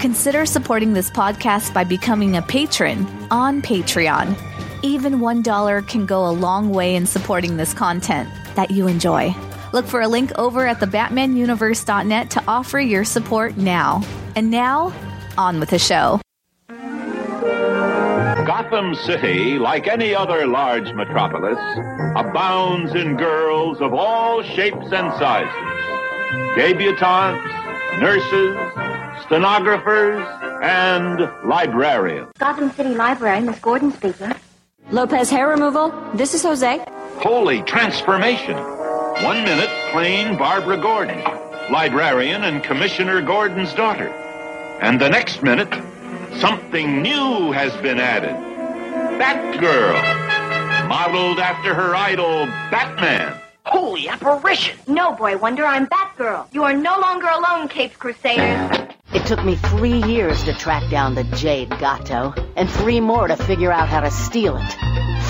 Consider supporting this podcast by becoming a patron on Patreon. Even $1 can go a long way in supporting this content that you enjoy. Look for a link over at thebatmanuniverse.net to offer your support now. And now, on with the show. Gotham City, like any other large metropolis, abounds in girls of all shapes and sizes. Debutantes, nurses, stenographers, and librarians. Gotham City Library, Miss Gordon speaking. Lopez hair removal. This is Jose. Holy transformation. One minute, plain Barbara Gordon, librarian and Commissioner Gordon's daughter. And the next minute, something new has been added. Batgirl, modeled after her idol, Batman. Holy apparition! No, Boy Wonder, I'm Batgirl. You are no longer alone, Caped Crusaders. It took me three years to track down the Jade Gato, and three more to figure out how to steal it.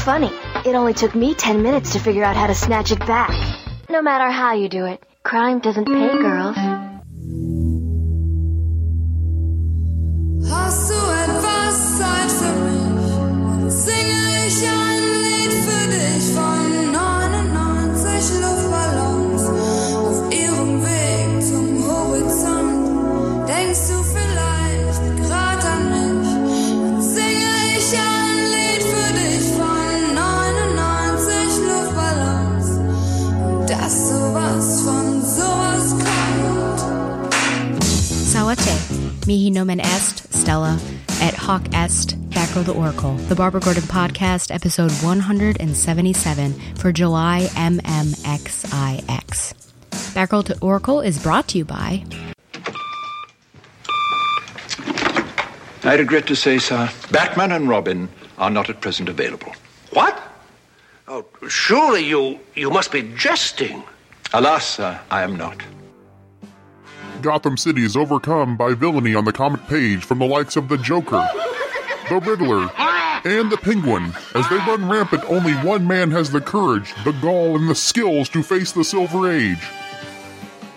Funny, it only took me ten minutes to figure out how to snatch it back. No matter how you do it, crime doesn't pay girls. Hast du etwas Zeit für mich? Singe nomen est, Stella, et hoc est, Batgirl to Oracle, the Barbara Gordon podcast, episode 177 for July MMXIX. Batgirl to Oracle is brought to you by I regret to say, sir, Batman and Robin are not at present available. What? Oh, surely you you must be jesting. Alas, sir, I am not. Gotham City is overcome by villainy on the comic page from the likes of the Joker, the Riddler, and the Penguin. As they run rampant, only one man has the courage, the gall, and the skills to face the Silver Age.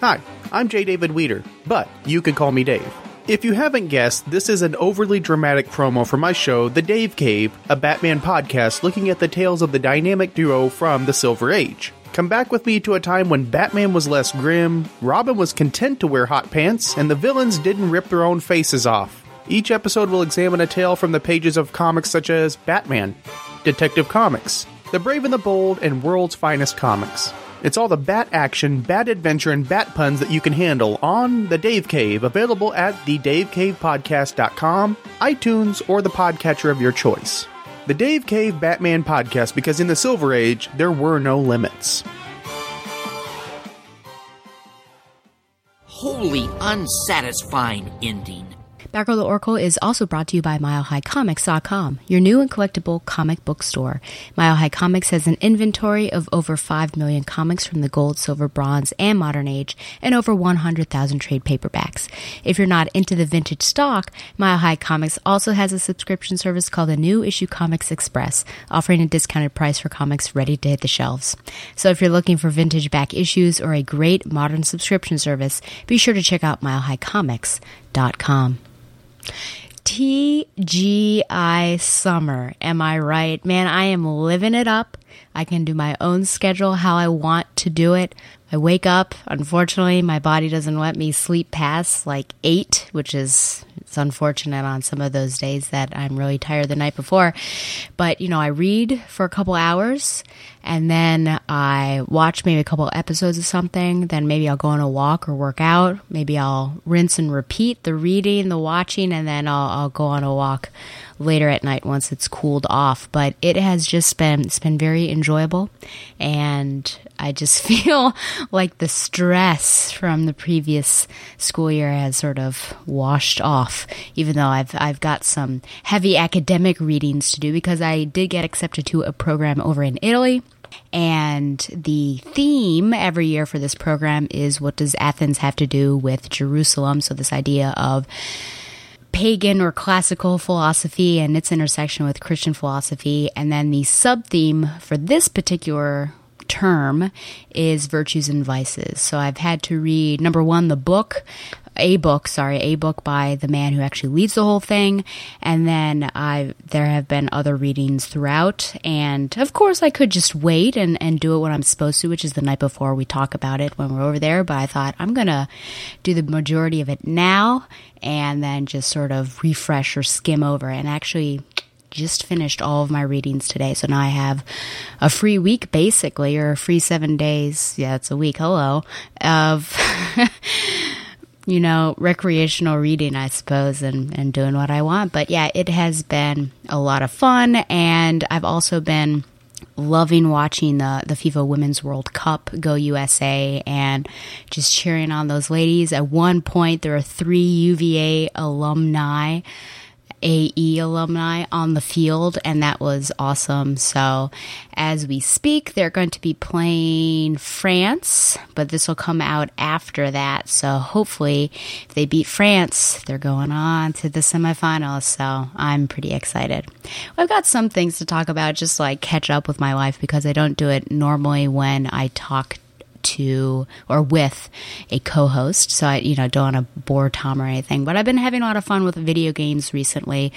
Hi, I'm J. David Weter, but you can call me Dave. If you haven't guessed, this is an overly dramatic promo for my show, The Dave Cave, a Batman podcast looking at the tales of the dynamic duo from the Silver Age. Come back with me to a time when Batman was less grim, Robin was content to wear hot pants, and the villains didn't rip their own faces off. Each episode will examine a tale from the pages of comics such as Batman, Detective Comics, The Brave and the Bold, and World's Finest Comics. It's all the bat action, bat adventure, and bat puns that you can handle on The Dave Cave, available at thedavecavepodcast.com, iTunes, or the podcatcher of your choice. The Dave Cave Batman Podcast, because in the Silver Age, there were no limits. Holy unsatisfying ending. Batgirl to Oracle is also brought to you by MileHighComics.com, your new and collectible comic book store. Mile High Comics has an inventory of over 5 million comics from the gold, silver, bronze, and modern age, and over 100,000 trade paperbacks. If you're not into the vintage stock, Mile High Comics also has a subscription service called the New Issue Comics Express, offering a discounted price for comics ready to hit the shelves. So if you're looking for vintage back issues or a great modern subscription service, be sure to check out MileHighComics.com. TGI summer. Am I right? Man, I am living it up. I can do my own schedule how I want to do it. I wake up. Unfortunately, my body doesn't let me sleep past like eight, which is it's unfortunate on some of those days that I'm really tired the night before. But you know, I read for a couple hours and then I watch maybe a couple episodes of something. Then maybe I'll go on a walk or work out. Maybe I'll rinse and repeat the reading, the watching, and then I'll, I'll go on a walk later at night once it's cooled off. But it has just been it's been very enjoyable, and I just feel like the stress from the previous school year has sort of washed off. Even though I've I've got some heavy academic readings to do because I did get accepted to a program over in Italy. And the theme every year for this program is what does Athens have to do with Jerusalem? So, this idea of pagan or classical philosophy and its intersection with Christian philosophy. And then the sub theme for this particular term is virtues and vices. So I've had to read number one, the book, a book, sorry, a book by the man who actually leads the whole thing, and then I there have been other readings throughout, and of course I could just wait and and do it when I'm supposed to, which is the night before we talk about it when we're over there. But I thought I'm gonna do the majority of it now, and then just sort of refresh or skim over, and actually just finished all of my readings today. So now I have a free week basically, or a free seven days. Yeah, it's a week. Hello. Of, you know, recreational reading, I suppose, and, and doing what I want. But yeah, it has been a lot of fun. And I've also been loving watching the the FIFA Women's World Cup go USA and just cheering on those ladies. At one point, there are three UVA alumni AE alumni on the field, and that was awesome. So, as we speak, they're going to be playing France, but this will come out after that. So, hopefully, if they beat France, they're going on to the semifinals. So, I'm pretty excited. I've got some things to talk about, just like catch up with my life because I don't do it normally when I talk to or with a co-host. So i you know don't want to bore tom or anything but i've been having a lot of fun with video games recently.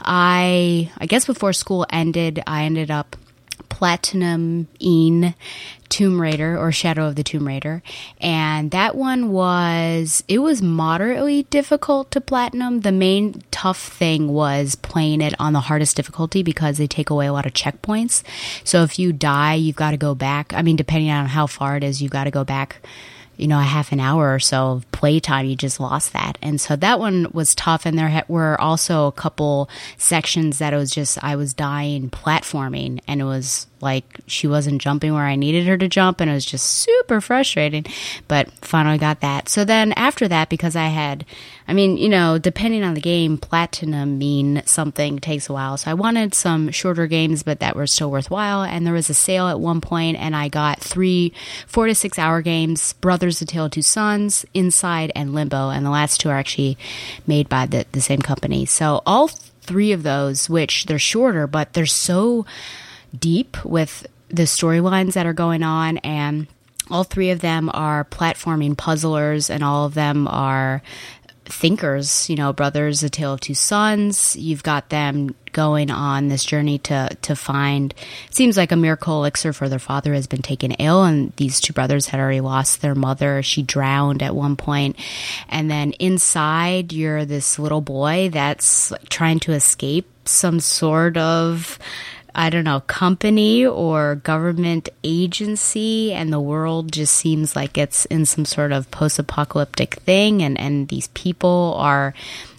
I i guess before school ended i ended up platinum in Tomb Raider or Shadow of the Tomb Raider. And that one was, it was moderately difficult to platinum. The main tough thing was playing it on the hardest difficulty because they take away a lot of checkpoints. So if you die, you've got to go back. I mean, depending on how far it is, you've got to go back you know, a half an hour or so of playtime, you just lost that. And so that one was tough. And there were also a couple sections that it was just, I was dying platforming and it was like she wasn't jumping where I needed her to jump. And it was just super frustrating, but finally got that. So then after that, because I had, I mean, you know, depending on the game, platinum mean something takes a while. So I wanted some shorter games, but that were still worthwhile. And there was a sale at one point and I got three, four to six hour games, Brothers The Tale of Two Sons, Inside, and Limbo. And the last two are actually made by the, the same company. So all three of those, which they're shorter, but they're so deep with the storylines that are going on and all three of them are platforming puzzlers and all of them are thinkers, you know, brothers, a tale of two sons. You've got them going on this journey to to find seems like a miracle elixir for their father has been taken ill and these two brothers had already lost their mother. She drowned at one. And then inside you're this little boy that's trying to escape some sort of I don't know, company or government agency, and the world just seems like it's in some sort of post apocalyptic thing, and, and these people are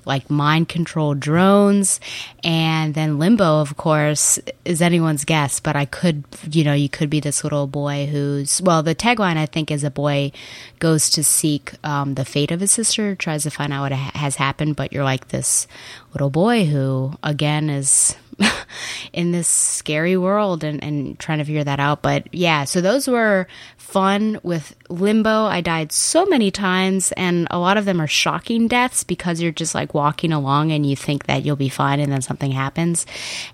like mind controlled drones. And then Limbo, of course, is anyone's guess, but I could, you know, you could be this little boy who's, well, the tagline I think is a boy goes to seek um, the fate of his sister, tries to find out what has happened, but you're like this little boy who, again, is in this scary world and, and trying to figure that out. But yeah, so those were fun with Limbo. I died so many times, and a lot of them are shocking deaths because you're just like walking along and you think that you'll be fine, and then something happens.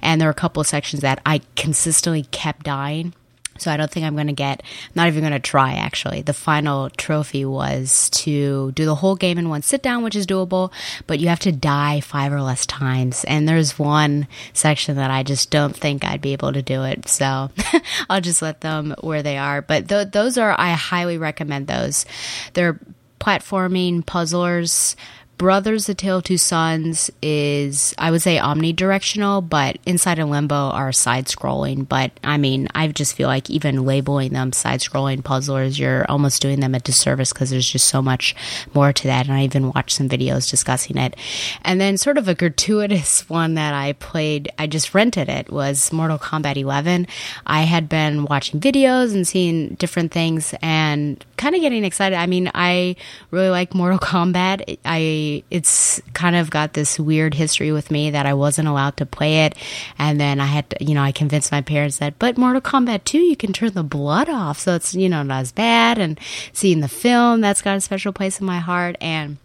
And there were a couple of sections that I consistently kept dying. So I don't think I'm going to get, not even going to try actually. The final trophy was to do the whole game in one sit down, which is doable, but you have to die five or less times. And there's one section that I just don't think I'd be able to do it. So I'll just let them where they are. But th- those are, I highly recommend those. They're platforming puzzlers Brothers: The Tale of Two Sons is, I would say, omnidirectional, but Inside and Limbo are side scrolling. But I mean, I just feel like even labeling them side scrolling puzzlers, you're almost doing them a disservice because there's just so much more to that. And I even watched some videos discussing it. And then, sort of a gratuitous one that I played, I just rented it, was Mortal Kombat 11. I had been watching videos and seeing different things and kind of getting excited. I mean, I really like Mortal Kombat. I it's kind of got this weird history with me that I wasn't allowed to play it, and then I had to, you know, I convinced my parents that, but Mortal Kombat 2, you can turn the blood off, so it's you know not as bad. And seeing the film, that's got a special place in my heart, and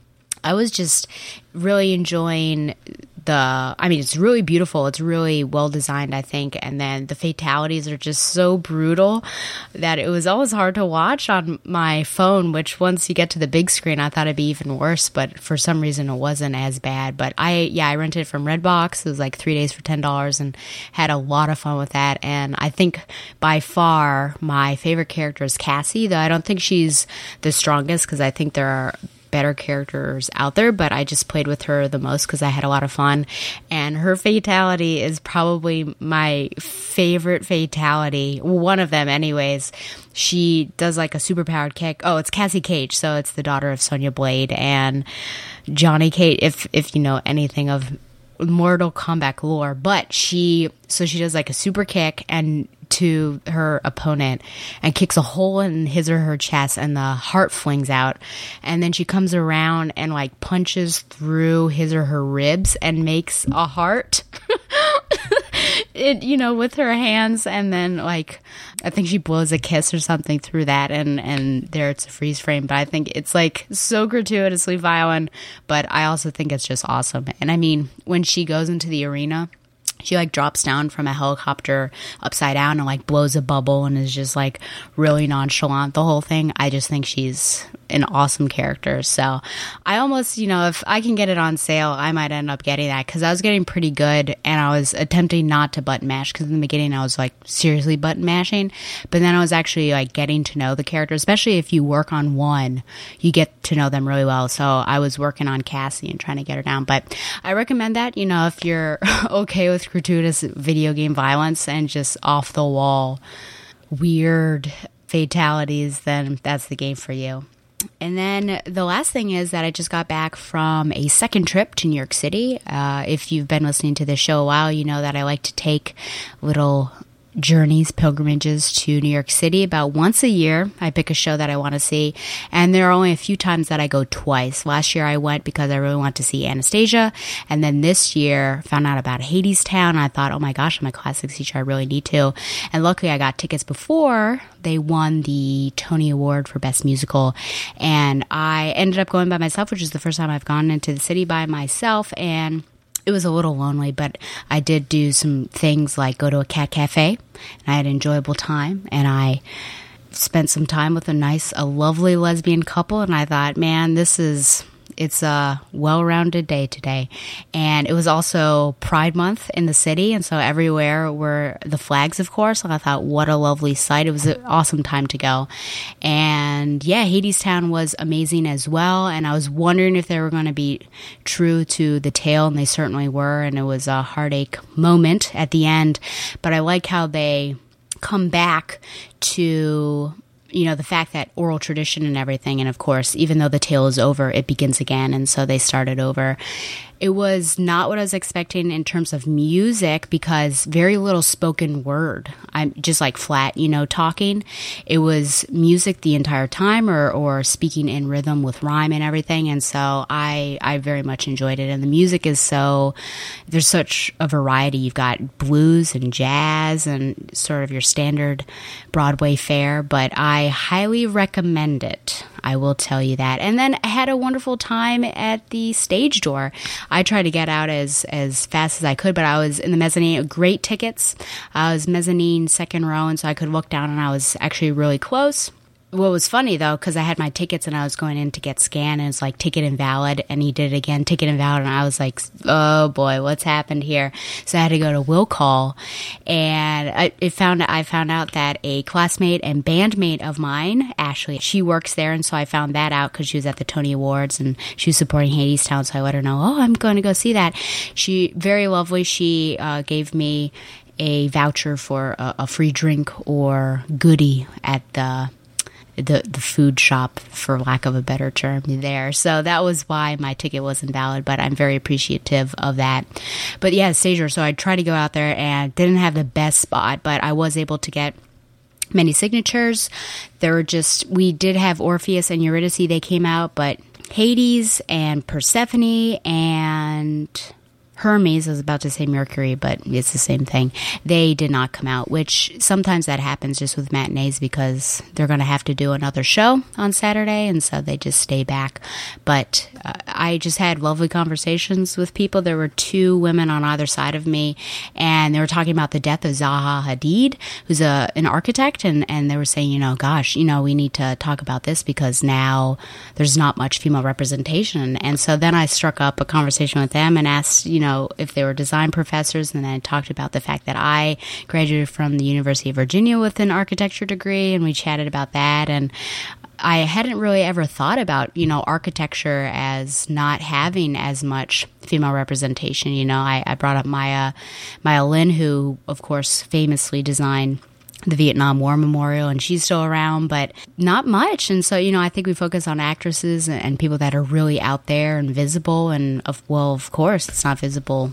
I was just really enjoying the I mean it's really beautiful. It's really well designed, I think, and then the fatalities are just so brutal that it was always hard to watch on my phone, which once you get to the big screen, I thought it'd be even worse, but for some reason it wasn't as bad. But I yeah, I rented it from Redbox. It was like 3 days for $10 and had a lot of fun with that and I think by far my favorite character is Cassie, though I don't think she's the strongest because I think there are better characters out there, but I just played with her the most because I had a lot of fun. And her fatality is probably my favorite fatality, one of them, anyways. She does like a superpowered kick. Oh, it's Cassie Cage, so it's the daughter of Sonya Blade and Johnny Cage. If if you know anything of Mortal Kombat lore, but she so she does like a super kick and to her opponent and kicks a hole in his or her chest and the heart flings out. And then she comes around and like punches through his or her ribs and makes a heart. It you know with her hands. And then like i think she blows a kiss or something through that and and there it's a freeze frame. But i think it's like so gratuitously violent. But i also think it's just awesome. And i mean when she goes into the arena she like drops down from a helicopter upside down and like blows a bubble and is just like really nonchalant the whole thing. I just think she's an awesome character. So i almost you know if i can get it on sale i might end up getting that because i was getting pretty good and i was attempting not to button mash because in the beginning i was like seriously button mashing. But then i was actually like getting to know the character especially if you work on one you get to know them really well. So i was working on cassie and trying to get her down. But i recommend that you know if you're okay with gratuitous video game violence and just off the wall weird fatalities, then that's the game for you. And then the last thing is that I just got back from a second trip to New York City. Uh, if you've been listening to this show a while, you know that I like to take little journeys, pilgrimages to New York City about once a year. I pick a show that I want to see, and there are only a few times that I go twice. Last year I went because I really want to see Anastasia, and then this year found out about Hadestown. I thought, oh my gosh, I'm a classics teacher. I really need to. And luckily I got tickets before they won the Tony Award for Best Musical, and I ended up going by myself, which is the first time I've gone into the city by myself, and it was a little lonely, but I did do some things like go to a cat cafe, and I had an enjoyable time, and I spent some time with a nice, a lovely lesbian couple, and I thought, man, this is it's a well-rounded day today, and it was also Pride Month in the city, and so everywhere were the flags, of course. And I thought, what a lovely sight! It was an awesome time to go, and yeah, Hadestown was amazing as well. And I was wondering if they were going to be true to the tale, and they certainly were. And it was a heartache moment at the end, but I like how they come back to you know, the fact that oral tradition and everything, and of course, even though the tale is over, it begins again, and so they started over. It was not what I was expecting in terms of music because very little spoken word. I'm just like flat, you know, talking. It was music the entire time or, or speaking in rhythm with rhyme and everything. And so I, I very much enjoyed it. And the music is so, there's such a variety. You've got blues and jazz and sort of your standard Broadway fare, but I highly recommend it. I will tell you that. And then I had a wonderful time at the stage door. I tried to get out as as fast as I could, but I was in the mezzanine. Great tickets. I was mezzanine second row, and so I could look down, and I was actually really close. What was funny though, because I had my tickets and I was going in to get scanned, and it's like ticket invalid, and he did it again, ticket invalid, and I was like, oh boy, what's happened here? So I had to go to will call, and I it found I found out that a classmate and bandmate of mine, Ashley, she works there, and so I found that out because she was at the Tony Awards and she was supporting Hadestown, so I let her know, oh, I'm going to go see that. She very lovely. She uh, gave me a voucher for a, a free drink or goodie at the the the food shop for lack of a better term there. So that was why my ticket wasn't valid but i'm very appreciative of that. But yeah stager so i tried to go out there and didn't have the best spot but i was able to get many signatures. There were just we did have orpheus and eurydice they came out but hades and persephone and Hermes, I was about to say Mercury, but it's the same thing. They did not come out, which sometimes that happens just with matinees because they're going to have to do another show on Saturday, and so they just stay back. But uh, I just had lovely conversations with people. There were two women on either side of me, and they were talking about the death of Zaha Hadid, who's a an architect, and and they were saying, you know, gosh, you know, we need to talk about this because now there's not much female representation, and so then I struck up a conversation with them and asked, you know know, if they were design professors, and then I talked about the fact that I graduated from the University of Virginia with an architecture degree, and we chatted about that. And I hadn't really ever thought about, you know, architecture as not having as much female representation. You know, I, I brought up Maya, Maya Lin, who, of course, famously designed the Vietnam War Memorial, and she's still around, but not much. And so, you know, I think we focus on actresses and, people that are really out there and visible. And of, well, of course, it's not visible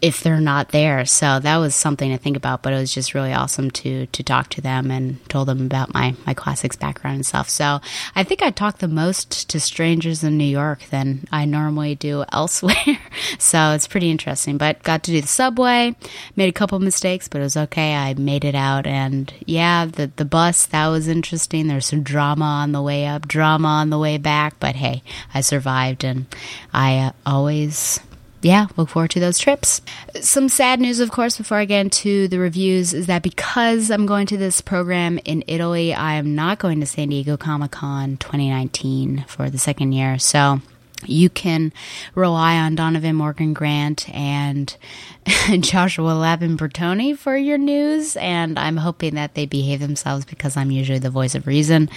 if they're not there. So that was something to think about, but it was just really awesome to to talk to them and told them about my my classics background and stuff. So I think I talked the most to strangers in New York than I normally do elsewhere. so it's pretty interesting. But got to do the subway, made a couple mistakes, but it was okay. I made it out and yeah, the the bus that was interesting. There's some drama on the way up, drama on the way back, but hey, I survived and I uh, always yeah, look forward to those trips. Some sad news, of course, before I get into the reviews, is that because I'm going to this program in Italy, I am not going to San Diego Comic Con 2019 for the second year. So you can rely on Donovan Morgan Grant and Joshua Lapin-Bertone for your news, and I'm hoping that they behave themselves because I'm usually the voice of reason,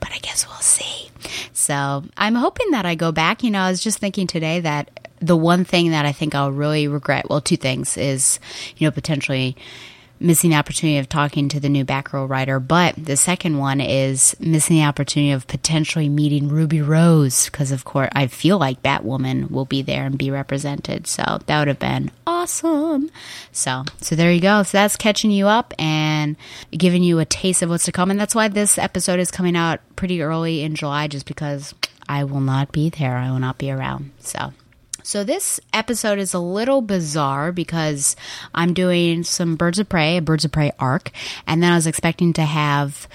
but I guess we'll see. So I'm hoping that I go back. You know, I was just thinking today that the one thing that I think I'll really regret, well, two things is, you know, potentially missing the opportunity of talking to the new Batgirl writer, but the second one is missing the opportunity of potentially meeting Ruby Rose because, of course, I feel like Batwoman will be there and be represented. So that would have been awesome. So, so there you go. So that's catching you up and giving you a taste of what's to come, and that's why this episode is coming out pretty early in July, just because I will not be there. I will not be around. So. So, this episode is a little bizarre because I'm doing some Birds of Prey, a Birds of Prey arc, and then I was expecting to have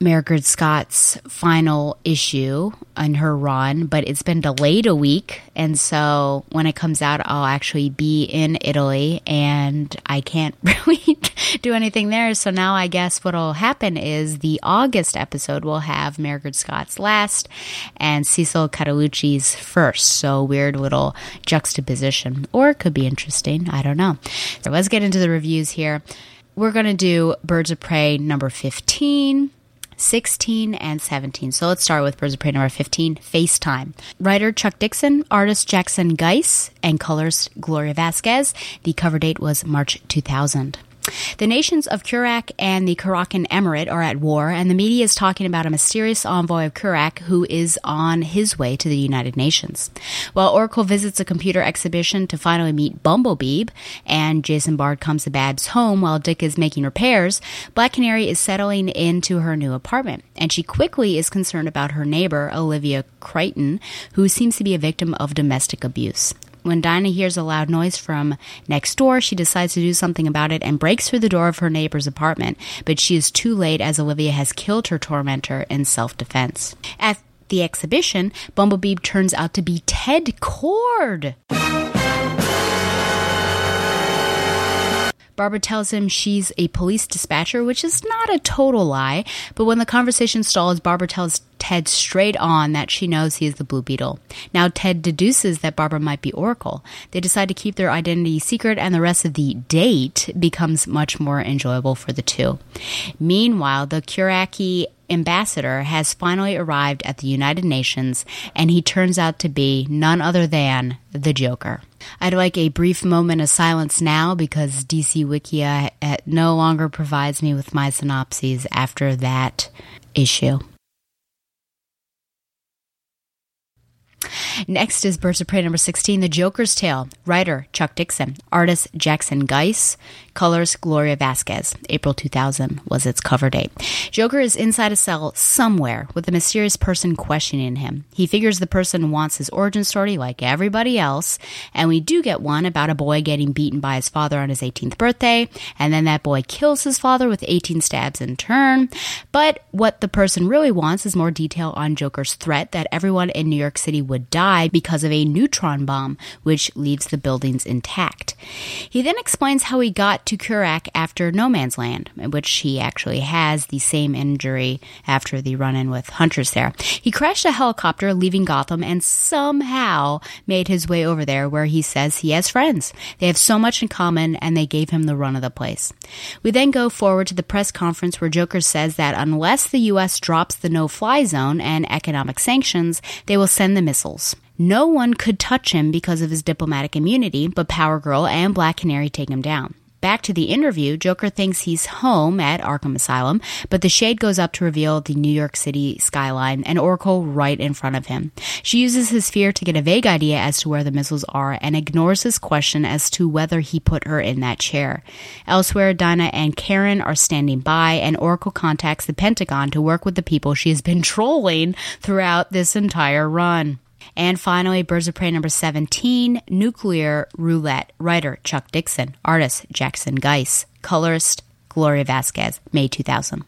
Mairghread Scott's final issue in her run, but it's been delayed a week. And so when it comes out, I'll actually be in Italy and I can't really do anything there. So now I guess what'll happen is the August episode will have Mairghread Scott's last and Cecil Castellucci's first. So weird little juxtaposition. Or it could be interesting. I don't know. So let's get into the reviews here. We're going to do Birds of Prey number 15 16, and 17. So let's start with Birds of Prey number 15, FaceTime. Writer Chuck Dixon, artist Jackson Guice, and colorist Gloria Vasquez. The cover date was March 2000. The nations of Qurac and the Kurakan Emirate are at war, and the media is talking about a mysterious envoy of Qurac who is on his way to the United Nations. While Oracle visits a computer exhibition to finally meet Bumblebee, and Jason Bard comes to Babs' home while Dick is making repairs, Black Canary is settling into her new apartment, and she quickly is concerned about her neighbor, Olivia Crichton, who seems to be a victim of domestic abuse. When Dinah hears a loud noise from next door, she decides to do something about it and breaks through the door of her neighbor's apartment, but she is too late as Olivia has killed her tormentor in self defense. At the exhibition, Bumblebee turns out to be Ted Kord. Barbara tells him she's a police dispatcher, which is not a total lie, but when the conversation stalls, Barbara tells Ted straight on that she knows he is the Blue Beetle. Now Ted deduces that Barbara might be Oracle. They decide to keep their identity secret, and the rest of the date becomes much more enjoyable for the two. Meanwhile, the Quraci ambassador has finally arrived at the United Nations, and he turns out to be none other than the Joker. I'd like a brief moment of silence now because DC Wikia uh, no longer provides me with my synopses after that issue. Next is Birds of Prey number 16, The Joker's Tale. Writer Chuck Dixon. Artist Jackson Guice. Colors Gloria Vasquez. April 2000 was its cover date. Joker is inside a cell somewhere with a mysterious person questioning him. He figures the person wants his origin story like everybody else, and we do get one about a boy getting beaten by his father on his 18th birthday, and then that boy kills his father with 18 stabs in turn. But what the person really wants is more detail on Joker's threat that everyone in New York City would die because of a neutron bomb, which leaves the buildings intact. He then explains how he got to Qurac after No Man's Land, in which he actually has the same injury after the run in with hunters there. He crashed a helicopter leaving Gotham and somehow made his way over there where he says he has friends. They have so much in common and they gave him the run of the place. We then go forward to the press conference where Joker says that unless the U.S. drops the no fly zone and economic sanctions, they will send the missiles. No one could touch him because of his diplomatic immunity, but Power Girl and Black Canary take him down. Back to the interview, Joker thinks he's home at Arkham Asylum, but the shade goes up to reveal the New York City skyline and Oracle right in front of him. She uses his fear to get a vague idea as to where the missiles are and ignores his question as to whether he put her in that chair. Elsewhere, Dinah and Karen are standing by, and Oracle contacts the Pentagon to work with the people she has been trolling throughout this entire run. And finally, Birds of Prey number 17, Nuclear Roulette. Writer Chuck Dixon. Artist Jackson Guice. Colorist Gloria Vasquez. May 2000.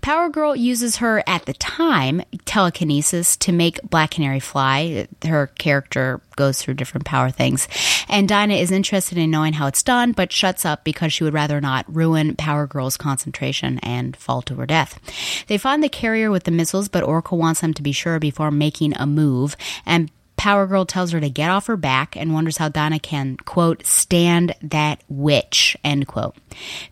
Power Girl uses her at the time telekinesis to make Black Canary fly. Her character goes through different power things. And Dinah is interested in knowing how it's done, but shuts up because she would rather not ruin Power Girl's concentration and fall to her death. They find the carrier with the missiles, but Oracle wants them to be sure before making a move. And Power Girl tells her to get off her back and wonders how Donna can, quote, stand that witch, end quote.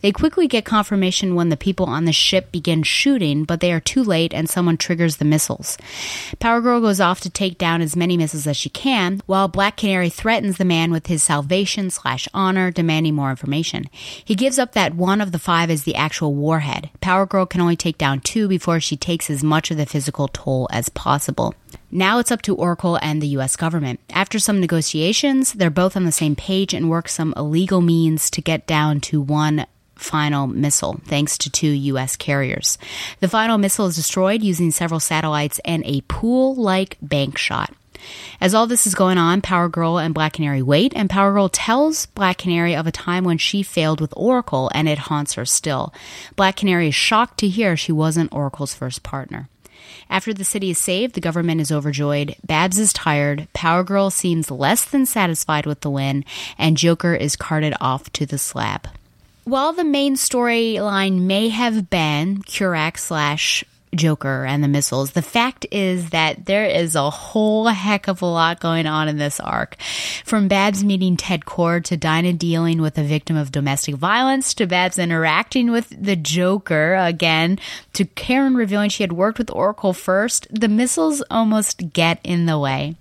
They quickly get confirmation when the people on the ship begin shooting, but they are too late and someone triggers the missiles. Power Girl goes off to take down as many missiles as she can, while Black Canary threatens the man with his salvation slash honor, demanding more information. He gives up that one of the five is the actual warhead. Power Girl can only take down two before she takes as much of the physical toll as possible. Now it's up to Oracle and the US government. After some negotiations, they're both on the same page and work some illegal means to get down to one final missile, thanks to two U.S. carriers. The final missile is destroyed using several satellites and a pool like bank shot. As all this is going on, Power Girl and Black Canary wait, and Power Girl tells Black Canary of a time when she failed with Oracle and it haunts her still. Black Canary is shocked to hear she wasn't Oracle's first partner. After the city is saved, the government is overjoyed. Babs is tired. Power Girl seems less than satisfied with the win, and Joker is carted off to the slab. While the main storyline may have been Qurac slash Joker and the missiles. The fact is that there is a whole heck of a lot going on in this arc. From Babs meeting Ted Kord to Dinah dealing with a victim of domestic violence to Babs interacting with the Joker again to Karen revealing she had worked with Oracle first, the missiles almost get in the way.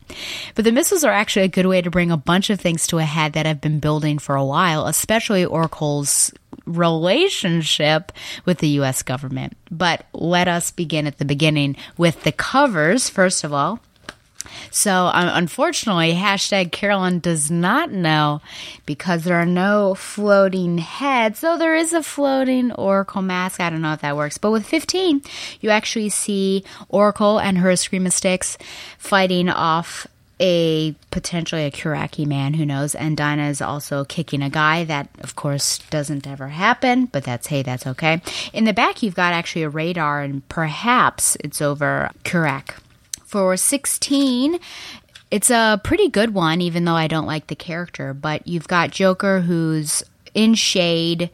But the missiles are actually a good way to bring a bunch of things to a head that have been building for a while, especially Oracle's relationship with the US government. But let us begin at the beginning with the covers, first of all. So, unfortunately, hashtag Carolyn does not know because there are no floating heads. Though there is a floating Oracle mask. I don't know if that works. But with 15, you actually see Oracle and her Eskrima sticks fighting off a potentially a Quraci man, who knows? And Dinah is also kicking a guy. That, of course, doesn't ever happen, but that's hey, that's okay. In the back, you've got actually a radar, and perhaps it's over Qurac. For 16, it's a pretty good one, even though I don't like the character. But you've got Joker, who's in shade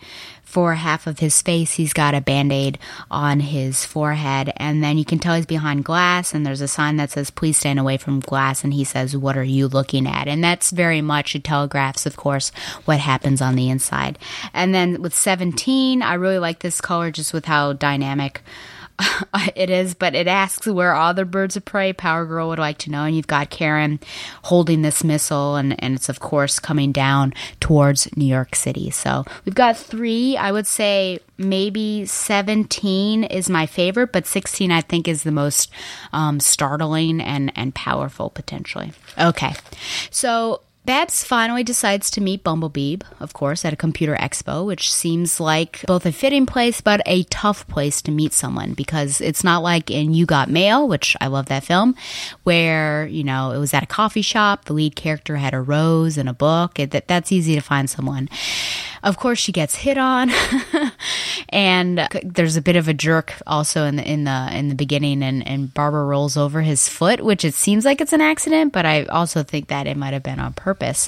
for half of his face. He's got a band aid on his forehead. And then you can tell he's behind glass. And there's a sign that says, please stand away from glass. And he says, what are you looking at? And that's very much, it telegraphs, of course, what happens on the inside. And then with 17, I really like this color just with how dynamic it is, but it asks where are other birds of prey. Power Girl would like to know. And you've got Karen holding this missile, and, and it's, of course, coming down towards New York City. So we've got three. I would say maybe 17 is my favorite, but 16 I think is the most um, startling and, and powerful potentially. Okay. So Babs finally decides to meet Bumblebee, of course, at a computer expo, which seems like both a fitting place but a tough place to meet someone because it's not like in You Got Mail, which I love that film, where, you know, it was at a coffee shop, the lead character had a rose and a book. It, that, that's easy to find someone. Of course, she gets hit on, and there's a bit of a jerk also in the in the in the beginning, and and Barbara rolls over his foot, which it seems like it's an accident, but I also think that it might have been on purpose.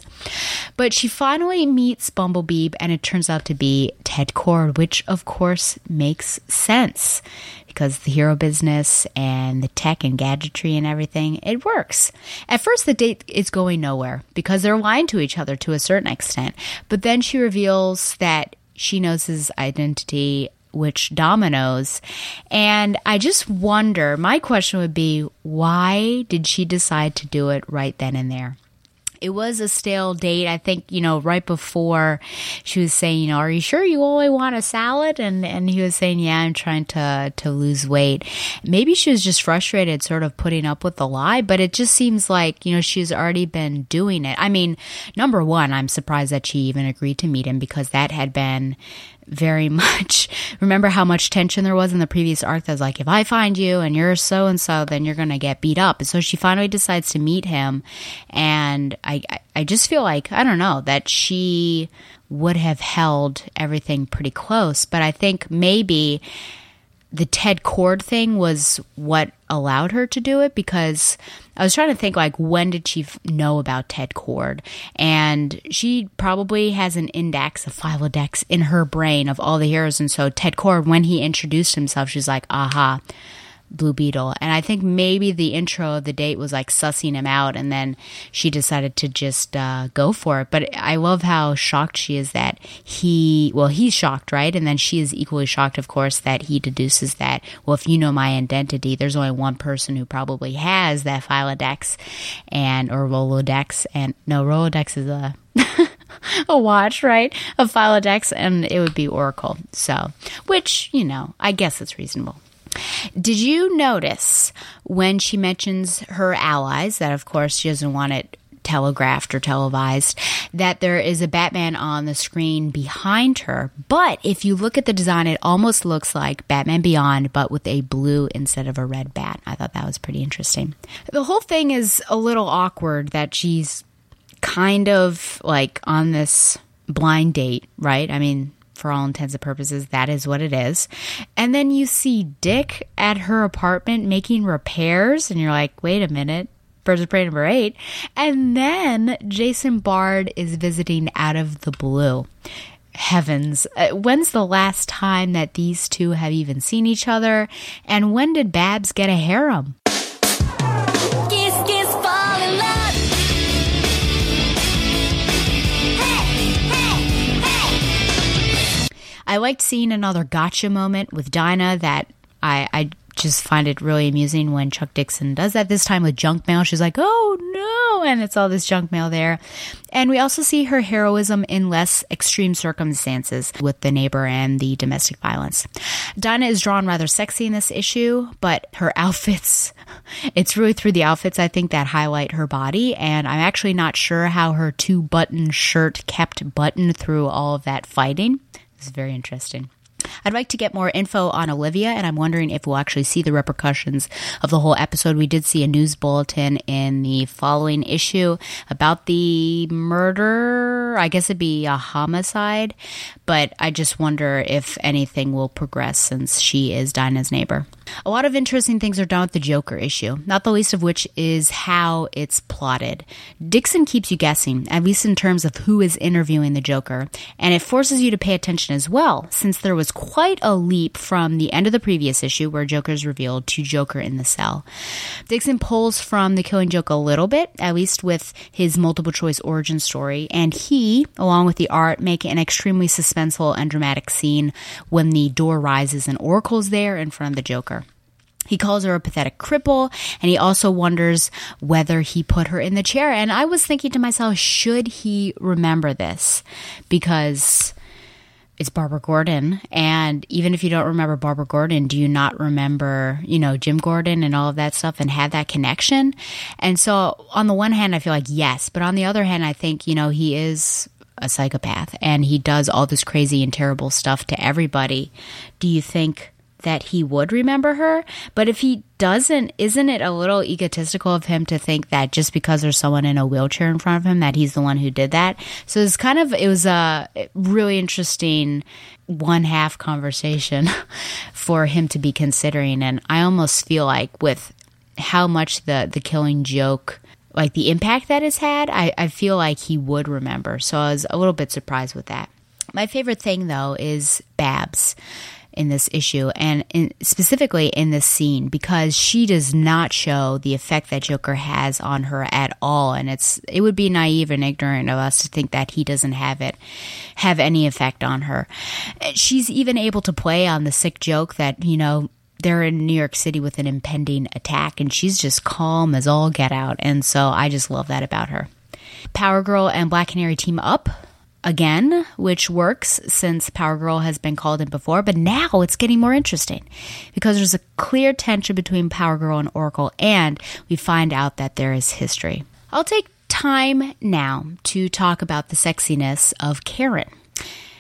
But she finally meets Bumblebee, and it turns out to be Ted Kord, which of course makes sense because the hero business and the tech and gadgetry and everything, it works. At first, the date is going nowhere because they're lying to each other to a certain extent. But then she reveals that she knows his identity, which Dominoes. And I just wonder my question would be why did she decide to do it right then and there? It was a stale date. I think, you know, right before she was saying, you know, are you sure you only want a salad? And and he was saying, yeah, I'm trying to to lose weight. Maybe she was just frustrated sort of putting up with the lie, but it just seems like, you know, she's already been doing it. I mean, number 1, I'm surprised that she even agreed to meet him because that had been very much. Remember how much tension there was in the previous arc that was like, if I find you and you're so and so, then you're going to get beat up. And so she finally decides to meet him. And I, I just feel like, I don't know, that she would have held everything pretty close. But I think maybe the Ted Kord thing was what allowed her to do it because I was trying to think like when did she f- know about Ted Kord? and she probably has an index a filodex in her brain of all the heroes and so Ted Kord, when he introduced himself she's like aha Blue Beetle. And I think maybe the intro of the date was like sussing him out, and then she decided to just uh, go for it. But I love how shocked she is that he, well, he's shocked, right? And then she is equally shocked, of course, that he deduces that, well, if you know my identity, there's only one person who probably has that Filodex and, or Rolodex. And no, Rolodex is a. a watch, right? A Filodex, and it would be Oracle. So, which, you know, I guess it's reasonable. Did you notice when she mentions her allies, that of course she doesn't want it telegraphed or televised, that there is a Batman on the screen behind her. But if you look at the design, it almost looks like Batman Beyond, but with a blue instead of a red bat. I thought that was pretty interesting. The whole thing is a little awkward that she's kind of like on this blind date, right? I mean, for all intents and purposes, that is what it is. And then you see Dick at her apartment making repairs, and you're like, wait a minute. Birds of Prey number eight. And then Jason Bard is visiting out of the blue. Heavens, uh, when's the last time that these two have even seen each other? And when did Babs get a harem? I liked seeing another gotcha moment with Dinah that I, I just find it really amusing when Chuck Dixon does that this time with junk mail. She's like, oh no, and it's all this junk mail there. And we also see her heroism in less extreme circumstances with the neighbor and the domestic violence. Dinah is drawn rather sexy in this issue, but her outfits, it's really through the outfits, I think, that highlight her body. And I'm actually not sure how her two button shirt kept buttoned through all of that fighting. It's very interesting. I'd like to get more info on Olivia, and I'm wondering if we'll actually see the repercussions of the whole episode. We did see a news bulletin in the following issue about the murder I guess it'd be a homicide, but I just wonder if anything will progress since she is Dinah's neighbor. A lot of interesting things are done with the Joker issue, not the least of which is how it's plotted. Dixon keeps you guessing, at least in terms of who is interviewing the Joker, and it forces you to pay attention as well, since there was quite a leap from the end of the previous issue, where Joker is revealed, to Joker in the cell. Dixon pulls from the Killing Joke a little bit, at least with his multiple choice origin story, and he, along with the art, make an extremely suspenseful and dramatic scene when the door rises and Oracle's there in front of the Joker. He calls her a pathetic cripple, and he also wonders whether he put her in the chair. And I was thinking to myself, should he remember this? Because it's Barbara Gordon. And even if you don't remember Barbara Gordon, do you not remember, you know, Jim Gordon and all of that stuff and have that connection? And so on the one hand, I feel like yes. But on the other hand, I think, you know, he is a psychopath and he does all this crazy and terrible stuff to everybody. Do you think that he would remember her. But if he doesn't, isn't it a little egotistical of him to think that just because there's someone in a wheelchair in front of him that he's the one who did that? So it's kind of it was a really interesting one half conversation for him to be considering, and I almost feel like with how much the the killing joke like the impact that it's had, I, I feel like he would remember. So I was a little bit surprised with that. My favorite thing though is Babs in this issue and in, specifically in this scene because she does not show the effect that Joker has on her at all and it's it would be naive and ignorant of us to think that he doesn't have it have any effect on her. She's even able to play on the sick joke that, you know, they're in New York City with an impending attack and she's just calm as all get out and so I just love that about her. Power Girl and Black Canary team up again, which works since Power Girl has been called in before, but now it's getting more interesting because there's a clear tension between Power Girl and Oracle, and we find out that there is history. I'll take time now to talk about the sexiness of Karen.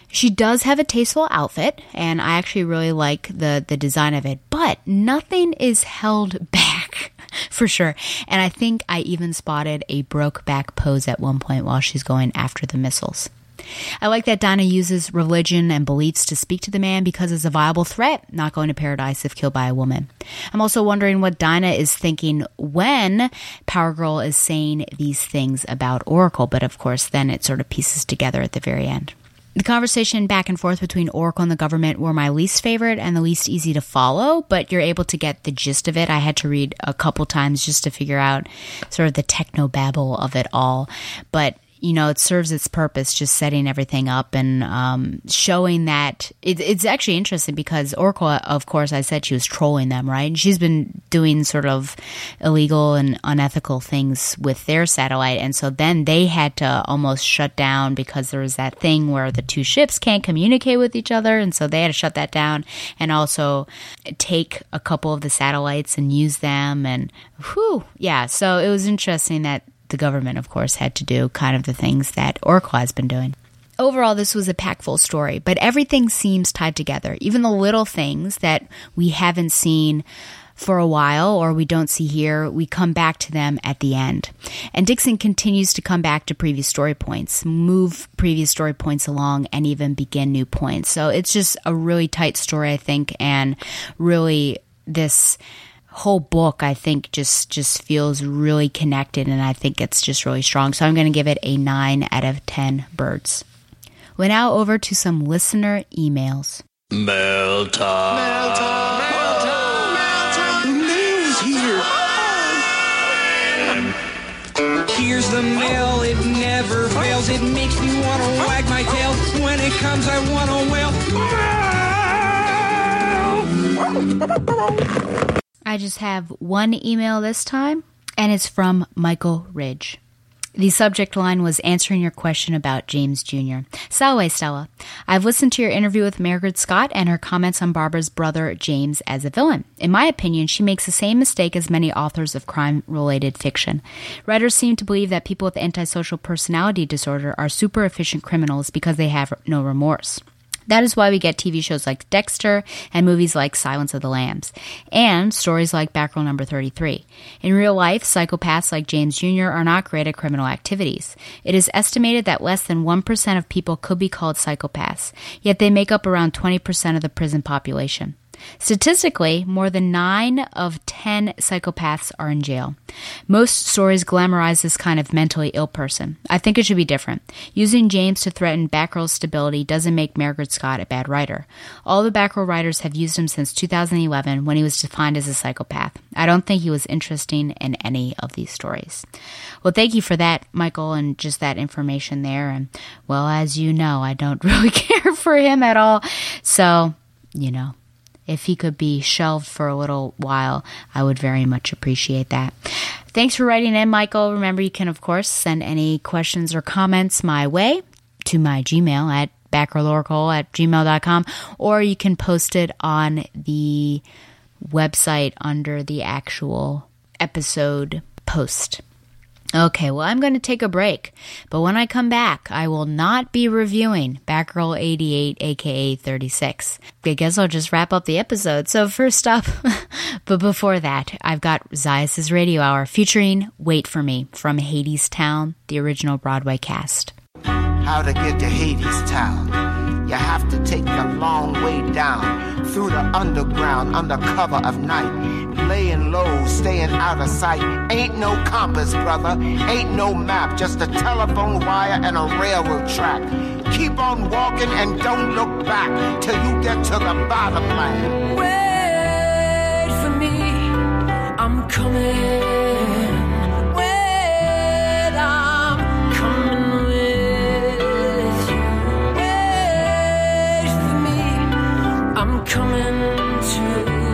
She does have a tasteful outfit, and I actually really like the, the design of it, but nothing is held back for sure. And I think I even spotted a broke back pose at one point while she's going after the missiles. I like that Dinah uses religion and beliefs to speak to the man because it's a viable threat, not going to paradise if killed by a woman. I'm also wondering what Dinah is thinking when Power Girl is saying these things about Oracle, but of course, then it sort of pieces together at the very end. The conversation back and forth between Oracle and the government were my least favorite and the least easy to follow, but you're able to get the gist of it. I had to read a couple times just to figure out sort of the techno babble of it all. But you know, it serves its purpose, just setting everything up and um, showing that it, it's actually interesting because Oracle, of course, I said she was trolling them, right? And she's been doing sort of illegal and unethical things with their satellite. And so then they had to almost shut down because there was that thing where the two ships can't communicate with each other. And so they had to shut that down and also take a couple of the satellites and use them. And whew, yeah. So it was interesting that the government, of course, had to do kind of the things that Oracle has been doing. Overall, this was a packful story, but everything seems tied together. Even the little things that we haven't seen for a while or we don't see here, we come back to them at the end. And Dixon continues to come back to previous story points, move previous story points along, and even begin new points. So it's just a really tight story, I think, and really this whole book I think just just feels really connected and I think it's just really strong. So I'm going to give it a 9 out of 10 birds. We're now over to some listener emails. Mail time. Mail time. Mail time. Mail time. Mail's here. Here's the mail, it never fails. It makes me want to wag my tail. When it comes, I want to wail. I just have one email this time, and it's from Michael Ridge. The subject line was answering your question about James Jr. Salve, Stella. I've listened to your interview with Mairghread Scott and her comments on Barbara's brother James as a villain. In my opinion, she makes the same mistake as many authors of crime related fiction. Writers seem to believe that people with antisocial personality disorder are super efficient criminals because they have no remorse. That is why we get TV shows like Dexter and movies like Silence of the Lambs, and stories like Batgirl number 33. In real life, psychopaths like James Jr. are not great at criminal activities. It is estimated that less than 1% of people could be called psychopaths, yet they make up around 20% of the prison population. Statistically, more than 9 of 10 psychopaths are in jail. Most stories glamorize this kind of mentally ill person. I think it should be different. Using James to threaten Batgirl's stability doesn't make Mairghread Scott a bad writer. All the Batgirl writers have used him since 2011 when he was defined as a psychopath. I don't think he was interesting in any of these stories. Well, thank you for that, Michael, and just that information there. And, well, as you know, I don't really care for him at all. So, you know, if he could be shelved for a little while, I would very much appreciate that. Thanks for writing in, Michael. Remember, you can, of course, send any questions or comments my way to my Gmail at batgirloracle at gmail.com, or you can post it on the website under the actual episode post. Okay, well, I'm going to take a break, but when I come back, I will not be reviewing Batgirl 88, aka 36. I guess I'll just wrap up the episode. So, first up, but before that, I've got Zayas' Radio Hour featuring Wait for Me from Hadestown, the original Broadway cast. How to get to Hadestown. You have to take the long way down through the underground under cover of night. Laying low, staying out of sight. Ain't no compass, brother. Ain't no map. Just a telephone wire and a railroad track. Keep on walking and don't look back till you get to the bottom line. Wait for me, I'm coming. Coming to,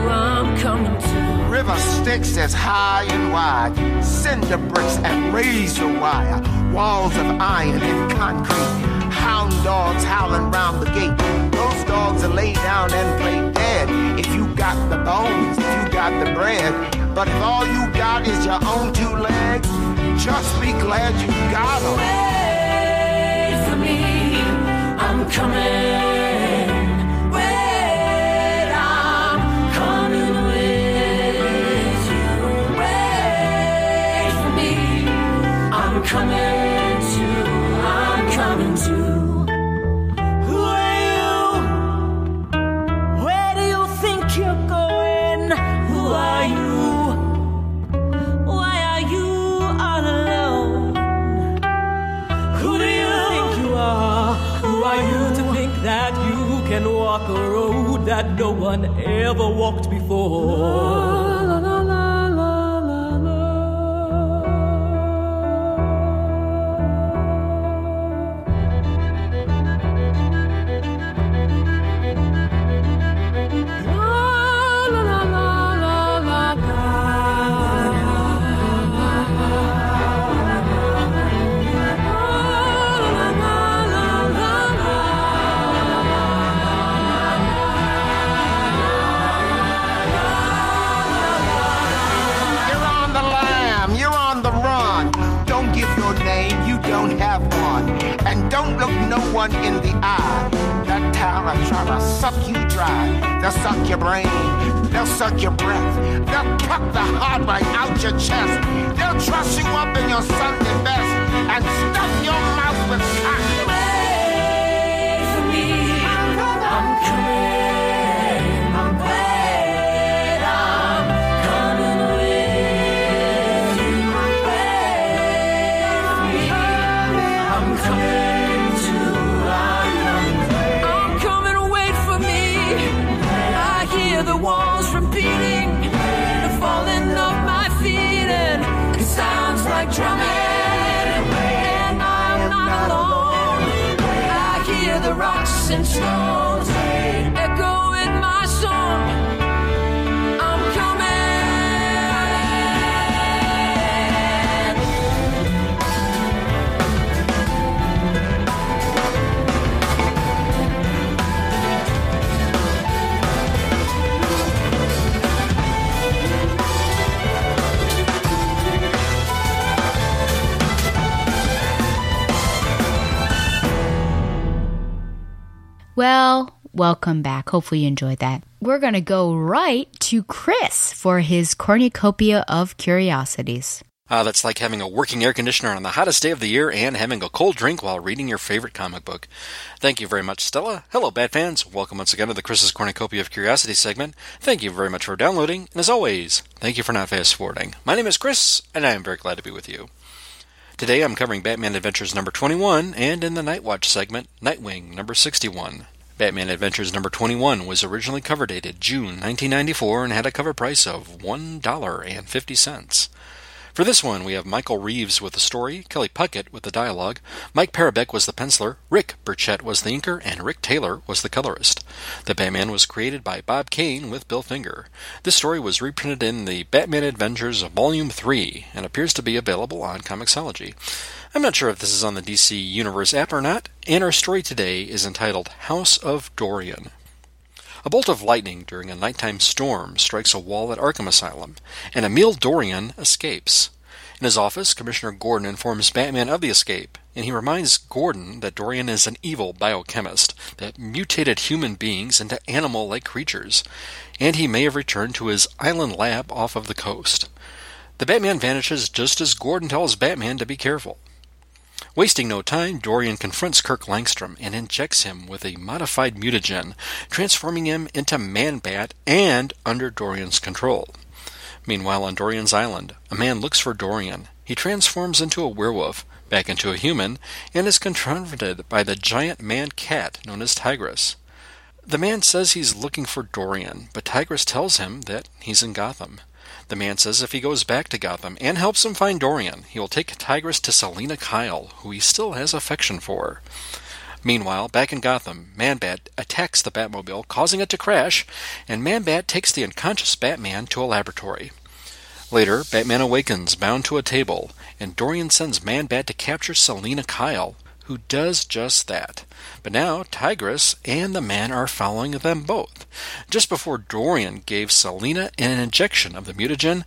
I'm coming to. River Styx as high and wide. Cinder bricks and razor wire. Walls of iron and concrete. Hound dogs howling round the gate. Those dogs will lay down and play dead. If you got the bones, if you got the bread. But if all you got is your own two legs, just be glad you got them. Wait for me, I'm coming. No one ever walked before? One in the eye. That town will try to suck you dry. They'll suck your brain, they'll suck your breath. They'll pluck the heart right out your chest. They'll truss you up in your Sunday best and stuff your mouth with cotton. Wait for me, I'm coming. And stones Well, welcome back. Hopefully, you enjoyed that. We're going to go right to Chris for his cornucopia of curiosities. Uh, that's like having a working air conditioner on the hottest day of the year and having a cold drink while reading your favorite comic book. Thank you very much, Stella. Hello, Bad fans. Welcome once again to the Chris's Cornucopia of Curiosity segment. Thank you very much for downloading, and as always, thank you for not fast forwarding. My name is Chris, and I am very glad to be with you. Today I'm covering Batman Adventures number 21, and in the Night Watch segment, Nightwing number 61. Batman Adventures number 21 was originally cover dated June 1994 and had a cover price of $1.50. For this one, we have Michael Reeves with the story, Kelley Puckett with the dialogue, Mike Parobeck was the penciler, Rick Burchett was the inker, and Rick Taylor was the colorist. The Batman was created by Bob Kane with Bill Finger. This story was reprinted in the Batman Adventures Volume 3 and appears to be available on Comixology. I'm not sure if this is on the DC Universe app or not, and our story today is entitled House of Dorian. A bolt of lightning during a nighttime storm strikes a wall at Arkham Asylum, and Emil Dorian escapes. In his office, Commissioner Gordon informs Batman of the escape, and he reminds Gordon that Dorian is an evil biochemist that mutated human beings into animal like creatures, and he may have returned to his island lab off of the coast. The Batman vanishes just as Gordon tells Batman to be careful. Wasting no time, Dorian confronts Kirk Langstrom and injects him with a modified mutagen, transforming him into Man-Bat and under Dorian's control. Meanwhile, on Dorian's island, a man looks for Dorian. He transforms into a werewolf, back into a human, and is confronted by the giant man-cat known as Tigress. The man says he's looking for Dorian, but Tigress tells him that he's in Gotham. The man says if he goes back to Gotham and helps him find Dorian, he will take Tigress to Selina Kyle, who he still has affection for. Meanwhile, back in Gotham, Man-Bat attacks the Batmobile, causing it to crash, and Man-Bat takes the unconscious Batman to a laboratory. Later, Batman awakens, bound to a table, and Dorian sends Man-Bat to capture Selina Kyle, who does just that. But now Tigress and the man are following them both. Just before Dorian gave Selina an injection of the mutagen,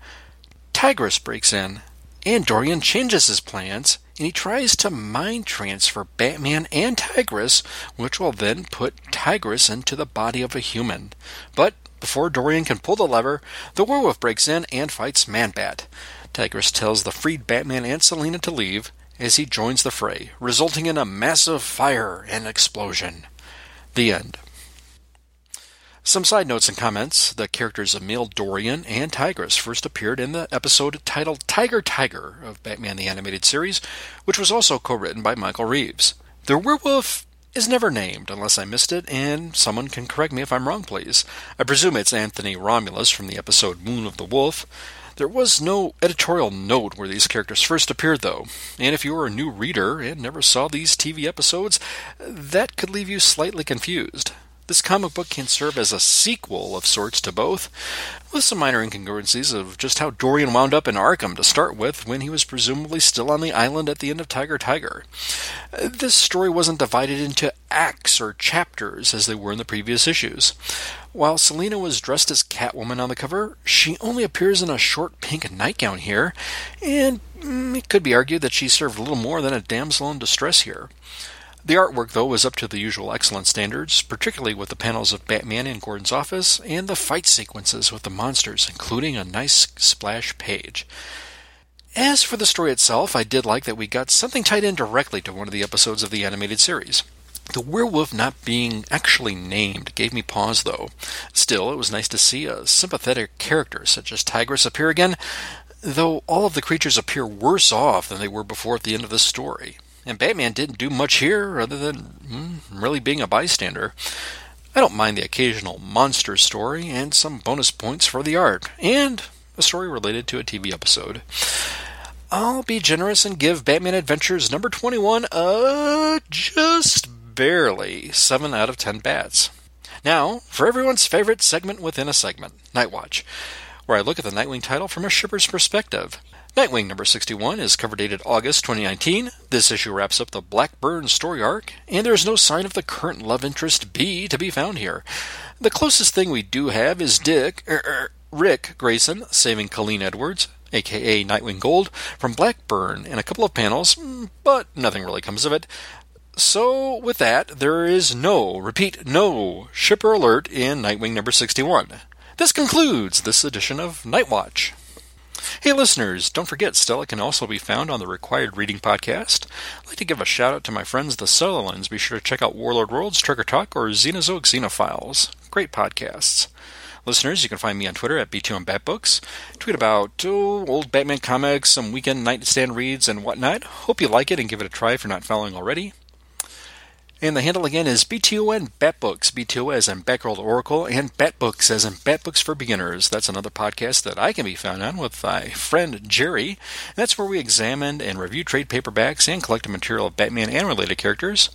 Tigress breaks in, and Dorian changes his plans, and he tries to mind transfer Batman and Tigress, which will then put Tigress into the body of a human. But before Dorian can pull the lever, the werewolf breaks in and fights Man-Bat. Tigress tells the freed Batman and Selina to leave, as he joins the fray, resulting in a massive fire and explosion. The end. Some side notes and comments. The characters Emil Dorian and Tigress first appeared in the episode titled Tiger Tiger of Batman the Animated Series, which was also co written by Michael Reeves. The werewolf is never named unless I missed it, and someone can correct me if I'm wrong, please. I presume it's Anthony Romulus from the episode Moon of the Wolf. There was no editorial note where these characters first appeared, though, and if you were a new reader and never saw these TV episodes, that could leave you slightly confused. This comic book can serve as a sequel of sorts to both, with some minor incongruencies of just how Dorian wound up in Arkham to start with when he was presumably still on the island at the end of Tiger Tiger. This story wasn't divided into acts or chapters as they were in the previous issues. While Selina was dressed as Catwoman on the cover, she only appears in a short pink nightgown here, and mm, it could be argued that she served little more than a damsel in distress here. The artwork, though, was up to the usual excellent standards, particularly with the panels of Batman in Gordon's office and the fight sequences with the monsters, including a nice splash page. As for the story itself, I did like that we got something tied in directly to one of the episodes of the animated series. The werewolf not being actually named gave me pause, though. Still, it was nice to see a sympathetic character such as Tigress appear again, though all of the creatures appear worse off than they were before at the end of the story. And Batman didn't do much here other than hmm, really being a bystander. I don't mind the occasional monster story and some bonus points for the art, and a story related to a TV episode. I'll be generous and give Batman Adventures number 21 a just barely 7 out of 10 bats. Now, for everyone's favorite segment within a segment, Night Watch, where I look at the Nightwing title from a shipper's perspective. Nightwing number 61 is cover dated August 2019. This issue wraps up the Blackburn story arc, and there's no sign of the current love interest B to be found here. The closest thing we do have is Dick, er, er, Rick Grayson saving Colleen Edwards, aka Nightwing Gold, from Blackburn in a couple of panels, but nothing really comes of it. So, with that, there is no, repeat, no shipper alert in Nightwing number 61. This concludes this edition of Night Watch. Hey, listeners, don't forget Stella can also be found on the Required Reading Podcast. I'd like to give a shout out to my friends the Sutherlands. Be sure to check out Warlord Worlds, Trigger Talk, or Xenozoic Xenophiles. Great podcasts. Listeners, you can find me on Twitter at B2M Batbooks. Tweet about oh, old Batman comics, some weekend nightstand reads, and whatnot. Hope you like it and give it a try if you're not following already. And the handle again is BTON Batbooks, BTO as in Batgirl Oracle, and Batbooks as in Batbooks for Beginners. That's another podcast that I can be found on with my friend Jerry. That's where we examine and review trade paperbacks and collected material of Batman and related characters.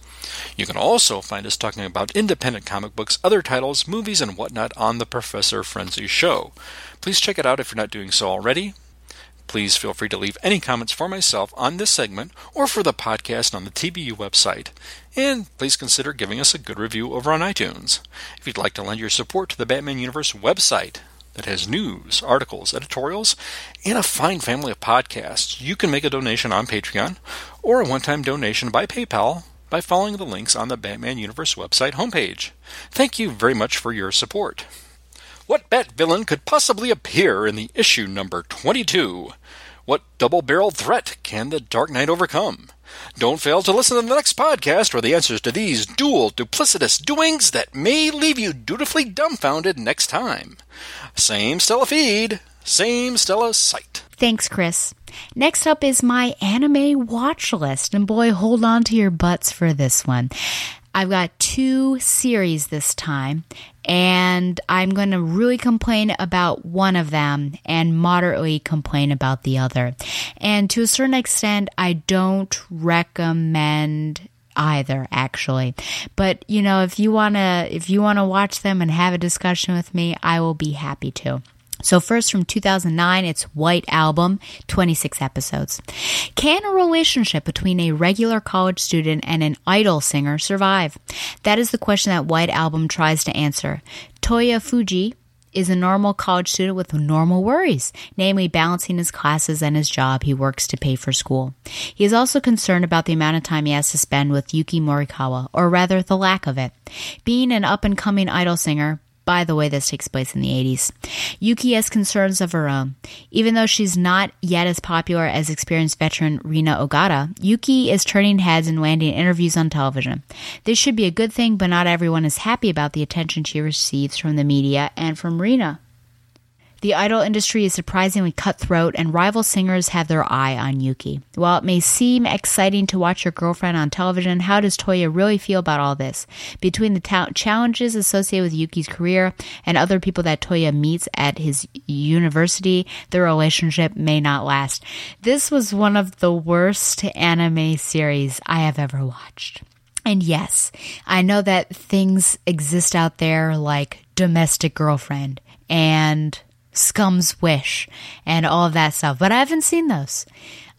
You can also find us talking about independent comic books, other titles, movies, and whatnot on the Professor Frenzy Show. Please check it out if you're not doing so already. Please feel free to leave any comments for myself on this segment or for the podcast on the TBU website. And please consider giving us a good review over on iTunes. If you'd like to lend your support to the Batman Universe website that has news, articles, editorials, and a fine family of podcasts, you can make a donation on Patreon or a one time donation by PayPal by following the links on the Batman Universe website homepage. Thank you very much for your support. What Bat villain could possibly appear in the issue number 22? What double barreled threat can the Dark Knight overcome? Don't fail to listen to the next podcast for the answers to these dual, duplicitous doings that may leave you dutifully dumbfounded next time. Same Stella feed, same Stella site. Thanks, Chris. Next up is my anime watch list. And boy, hold on to your butts for this one. I've got two series this time, and I'm going to really complain about one of them and moderately complain about the other. And to a certain extent, I don't recommend either actually but you know if you want to if you want to watch them and have a discussion with me i will be happy to so, first from 2009, it's White Album, 26 episodes. Can a relationship between a regular college student and an idol singer survive? That is the question that White Album tries to answer. Toya Fuji is a normal college student with normal worries, namely balancing his classes and his job he works to pay for school. He is also concerned about the amount of time he has to spend with Yuki Morikawa, or rather the lack of it. Being an up and coming idol singer, by the way, this takes place in the 80s. Yuki has concerns of her own. Even though she's not yet as popular as experienced veteran Rina Ogata, Yuki is turning heads and landing interviews on television. This should be a good thing, but not everyone is happy about the attention she receives from the media and from Rina. The idol industry is surprisingly cutthroat, and rival singers have their eye on Yuki. While it may seem exciting to watch your girlfriend on television, how does Toya really feel about all this? Between the ta- challenges associated with Yuki's career and other people that Toya meets at his university, the relationship may not last. This was one of the worst anime series I have ever watched. And yes, I know that things exist out there like Domestic Girlfriend and Scum's Wish and all of that stuff, but I haven't seen those.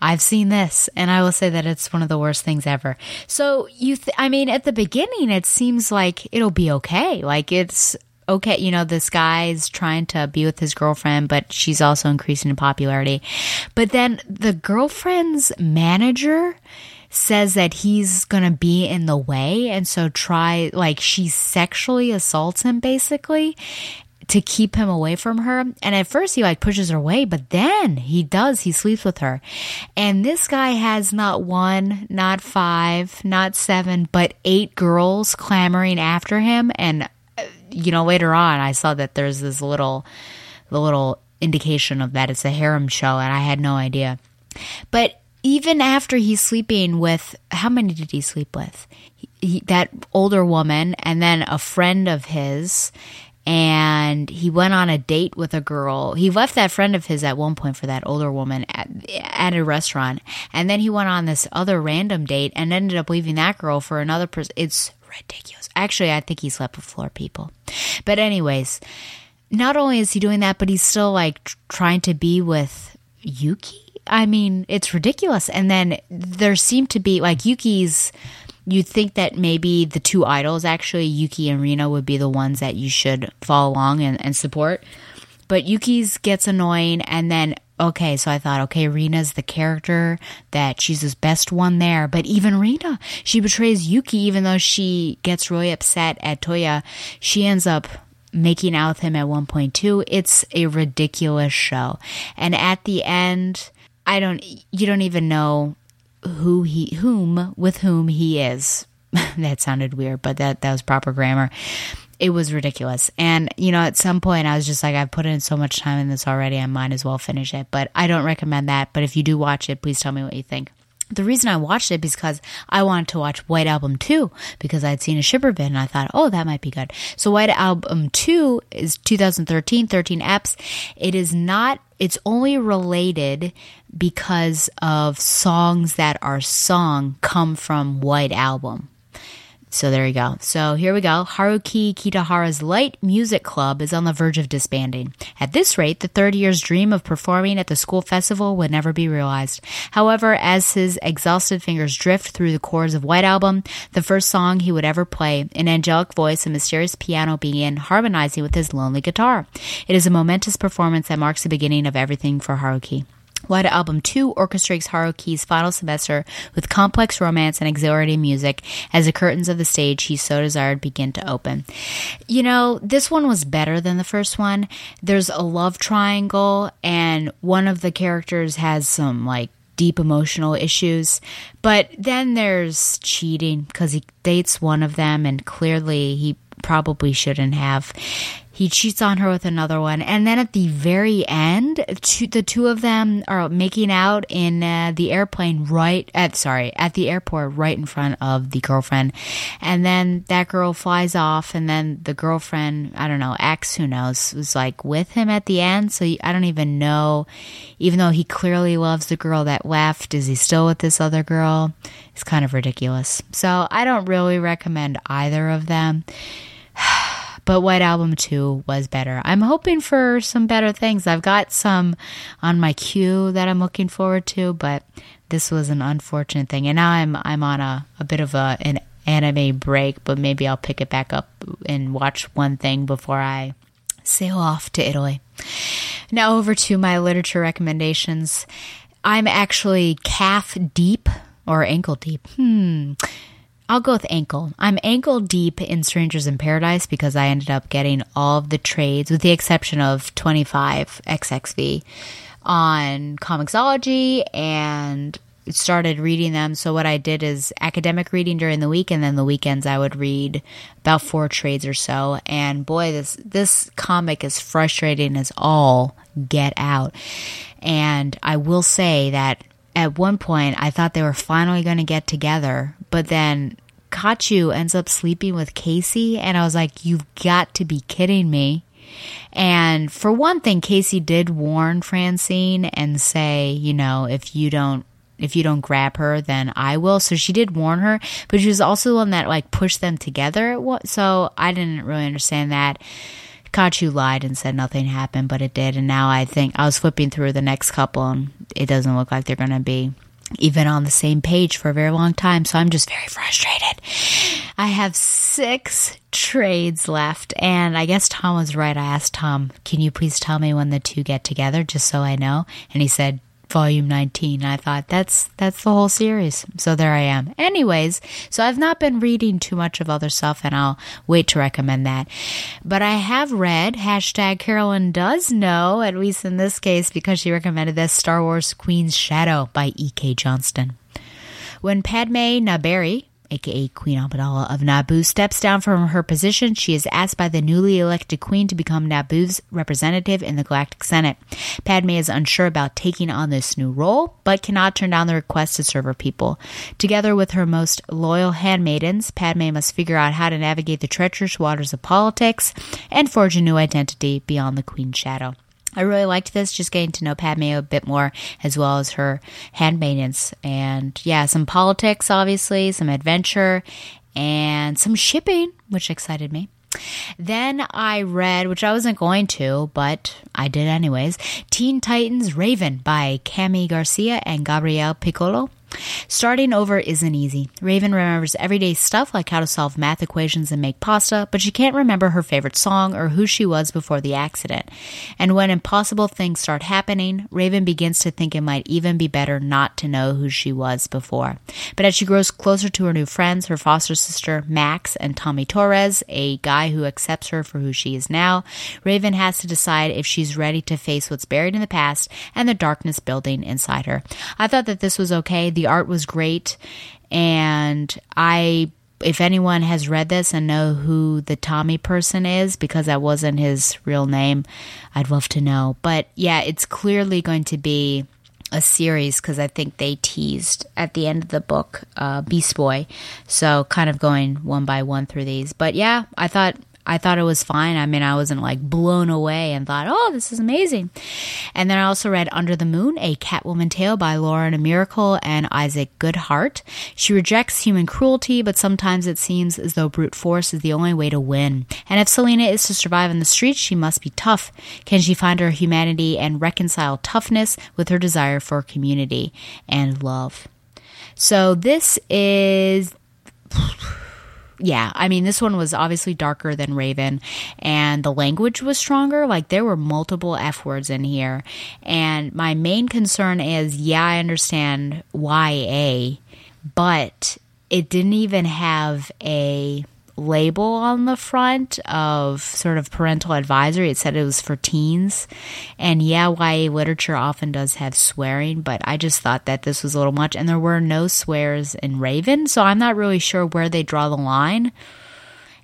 I've seen this, and I will say that it's one of the worst things ever. So you, th- I mean, at the beginning, it seems like it'll be okay. Like it's okay. You know, this guy's trying to be with his girlfriend, but she's also increasing in popularity. But then the girlfriend's manager says that he's going to be in the way. And so try, like, she sexually assaults him basically to keep him away from her. And at first he like pushes her away, but then he does. He sleeps with her. And this guy has not one, not five, not seven, but eight girls clamoring after him. And, uh, you know, later on I saw that there's this little, the little indication of that it's a harem show and I had no idea. But even after he's sleeping with, how many did he sleep with? He, that older woman and then a friend of his and he went on a date with a girl. He left that friend of his at one point for that older woman at, at a restaurant, and then he went on this other random date and ended up leaving that girl for another person. It's ridiculous. Actually, I think he slept with floor people. But anyways, not only is he doing that, but he's still like trying to be with Yuki. I mean, it's ridiculous. And then there seemed to be like Yuki's you'd think that maybe the two idols, actually, Yuki and Rina, would be the ones that you should follow along and, and support. But Yuki's gets annoying, and then okay, so I thought, okay, Rina's the character that she's his best one there. But even Rina, she betrays Yuki, even though she gets really upset at Toya. She ends up making out with him at 1.2. It's a ridiculous show. And at the end, I don't, you don't even know who he, whom, with whom he is. that sounded weird, but that, that was proper grammar it was ridiculous. And, you know, at some point I was just like, I've put in so much time in this already, I might as well finish it. But I don't recommend that. But if you do watch it, please tell me what you think. The reason I watched it is because I wanted to watch White Album 2 because I'd seen a shipper vid and I thought, oh, that might be good. So White Album 2 is 2013, 13 eps. It is not, it's only related because of songs that are sung come from White Album. So there you go. So here we go. Haruki Kitahara's Light Music Club is on the verge of disbanding. At this rate, the third year's dream of performing at the school festival would never be realized. However, as his exhausted fingers drift through the chords of White Album, the first song he would ever play, an angelic voice and mysterious piano begin harmonizing with his lonely guitar. It is a momentous performance that marks the beginning of everything for Haruki. White Album 2 orchestrates Haruki's final semester with complex romance and exhilarating music as the curtains of the stage he so desired begin to open. You know, this one was better than the first one. There's a love triangle, and one of the characters has some, like, deep emotional issues. But then there's cheating because he dates one of them, and clearly he probably shouldn't have he cheats on her with another one. And then at the very end two, the two of them are making out in uh, the airplane right at sorry at the airport right in front of the girlfriend. And then that girl flies off and then the girlfriend i don't know ex who knows was like with him at the end. So i don't even know even though he clearly loves the girl that left is he still with this other girl? It's kind of ridiculous. So i don't really recommend either of them but White Album 2 was better. I'm hoping for some better things. I've got some on my queue that I'm looking forward to, but this was an unfortunate thing. And now I'm I'm on a, a bit of a an anime break, but maybe I'll pick it back up and watch one thing before I sail off to Italy. Now over to my literature recommendations. I'm actually calf deep or ankle deep. Hmm. I'll go with ankle. I'm ankle deep in Strangers in Paradise because I ended up getting all of the trades, with the exception of 25 XXV, on Comixology and started reading them. So what I did is academic reading during the week, and then the weekends I would read about four trades or so. And boy, this this comic is frustrating as all get out. And I will say that at one point I thought they were finally going to get together, but then Katchoo ends up sleeping with Casey, and I was like, you've got to be kidding me. And for one thing, Casey did warn Francine and say, you know, if you don't if you don't grab her, then I will. So she did warn her, but she was also the one that like pushed them together. So I didn't really understand that. Katchoo lied and said nothing happened, but it did. And now I think I was flipping through the next couple and it doesn't look like they're going to be even on the same page for a very long time. So I'm just very frustrated. I have six trades left. And I guess Tom was right. I asked Tom, can you please tell me when the two get together just so I know? And he said, volume 19. I thought that's that's the whole series. So there I am. Anyways, so I've not been reading too much of other stuff and I'll wait to recommend that. But I have read hashtag Carolyn does know, at least in this case, because she recommended this Star Wars Queen's Shadow by E.K. Johnston. When Padme Naberrie, aka Queen Amidala of Naboo, steps down from her position, she is asked by the newly elected queen to become Naboo's representative in the Galactic Senate. Padme is unsure about taking on this new role, but cannot turn down the request to serve her people. Together with her most loyal handmaidens, Padme must figure out how to navigate the treacherous waters of politics and forge a new identity beyond the Queen's shadow. I really liked this, just getting to know Padme a bit more, as well as her handmaidens. And yeah, some politics, obviously, some adventure, and some shipping, which excited me. Then I read, which I wasn't going to, but I did anyways, Teen Titans Raven by Kami Garcia and Gabriel Picolo. Starting over isn't easy. Raven remembers everyday stuff like how to solve math equations and make pasta, but she can't remember her favorite song or who she was before the accident. And when impossible things start happening, Raven begins to think it might even be better not to know who she was before. But as she grows closer to her new friends, her foster sister Max and Tommy Torres, a guy who accepts her for who she is now, Raven has to decide if she's ready to face what's buried in the past and the darkness building inside her. I thought that this was okay. The art was great, and I if anyone has read this and know who the Tommy person is, because that wasn't his real name, I'd love to know. But yeah, it's clearly going to be a series because I think they teased at the end of the book uh, Beast Boy. So kind of going one by one through these. But yeah, I thought I thought it was fine. I mean, I wasn't like blown away and thought, oh, this is amazing. And then I also read Under the Moon, a Catwoman tale by Lauren A. Myracle and Isaac Goodhart. She rejects human cruelty, but sometimes it seems as though brute force is the only way to win. And if Selina is to survive in the streets, she must be tough. Can she find her humanity and reconcile toughness with her desire for community and love? So this is yeah, I mean, this one was obviously darker than Raven, and the language was stronger. Like, there were multiple F words in here. And my main concern is yeah, I understand YA, but it didn't even have a label on the front of sort of parental advisory. It said it was for teens. And yeah, YA literature often does have swearing, but I just thought that this was a little much. And there were no swears in Raven, so I'm not really sure where they draw the line.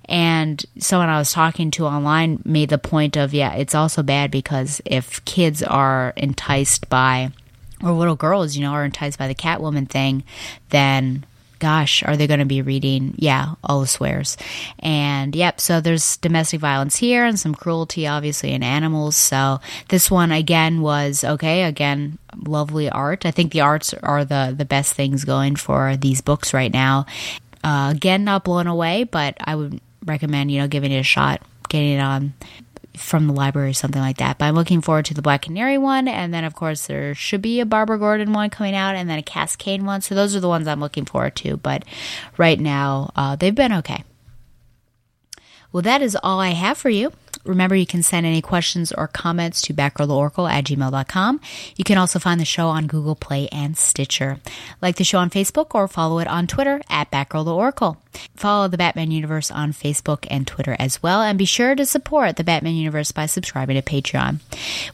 And someone I was talking to online made the point of, yeah, it's also bad because if kids are enticed by, or little girls, you know, are enticed by the Catwoman thing, then gosh, are they going to be reading? Yeah, all the swears. And yep, so there's domestic violence here and some cruelty, obviously, in animals. So this one, again, was okay. Again, lovely art. I think the arts are the, the best things going for these books right now. Uh, again, not blown away, but I would recommend, you know, giving it a shot, getting it on from the library or something like that. But I'm looking forward to the Black Canary one, and then of course there should be a Barbara Gordon one coming out, and then a Cascade one. So those are the ones I'm looking forward to. But right now, uh, they've been okay. Well, that is all I have for you. Remember, you can send any questions or comments to batgirloracle at gmail.com. You can also find the show on Google Play and Stitcher. Like the show on Facebook or follow it on Twitter at Batgirl Follow the Batman Universe on Facebook and Twitter as well, and be sure to support the Batman Universe by subscribing to Patreon.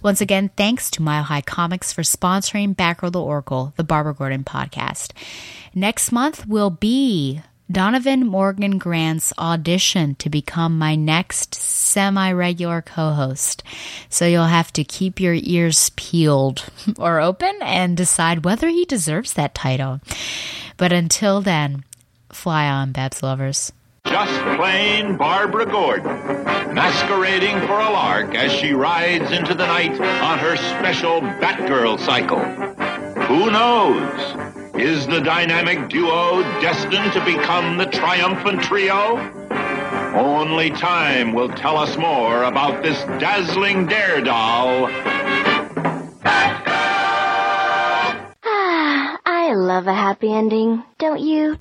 Once again, thanks to Mile High Comics for sponsoring Batgirl the Oracle, the Barbara Gordon podcast. Next month will be Donovan Morgan Grant's audition to become my next semi regular co host. So you'll have to keep your ears peeled or open and decide whether he deserves that title. But until then, fly on, Babs lovers. Just plain Barbara Gordon, masquerading for a lark as she rides into the night on her special Batgirl cycle. Who knows? Is the dynamic duo destined to become the triumphant trio? Only time will tell us more about this dazzling daredoll. Ah, I love a happy ending, don't you?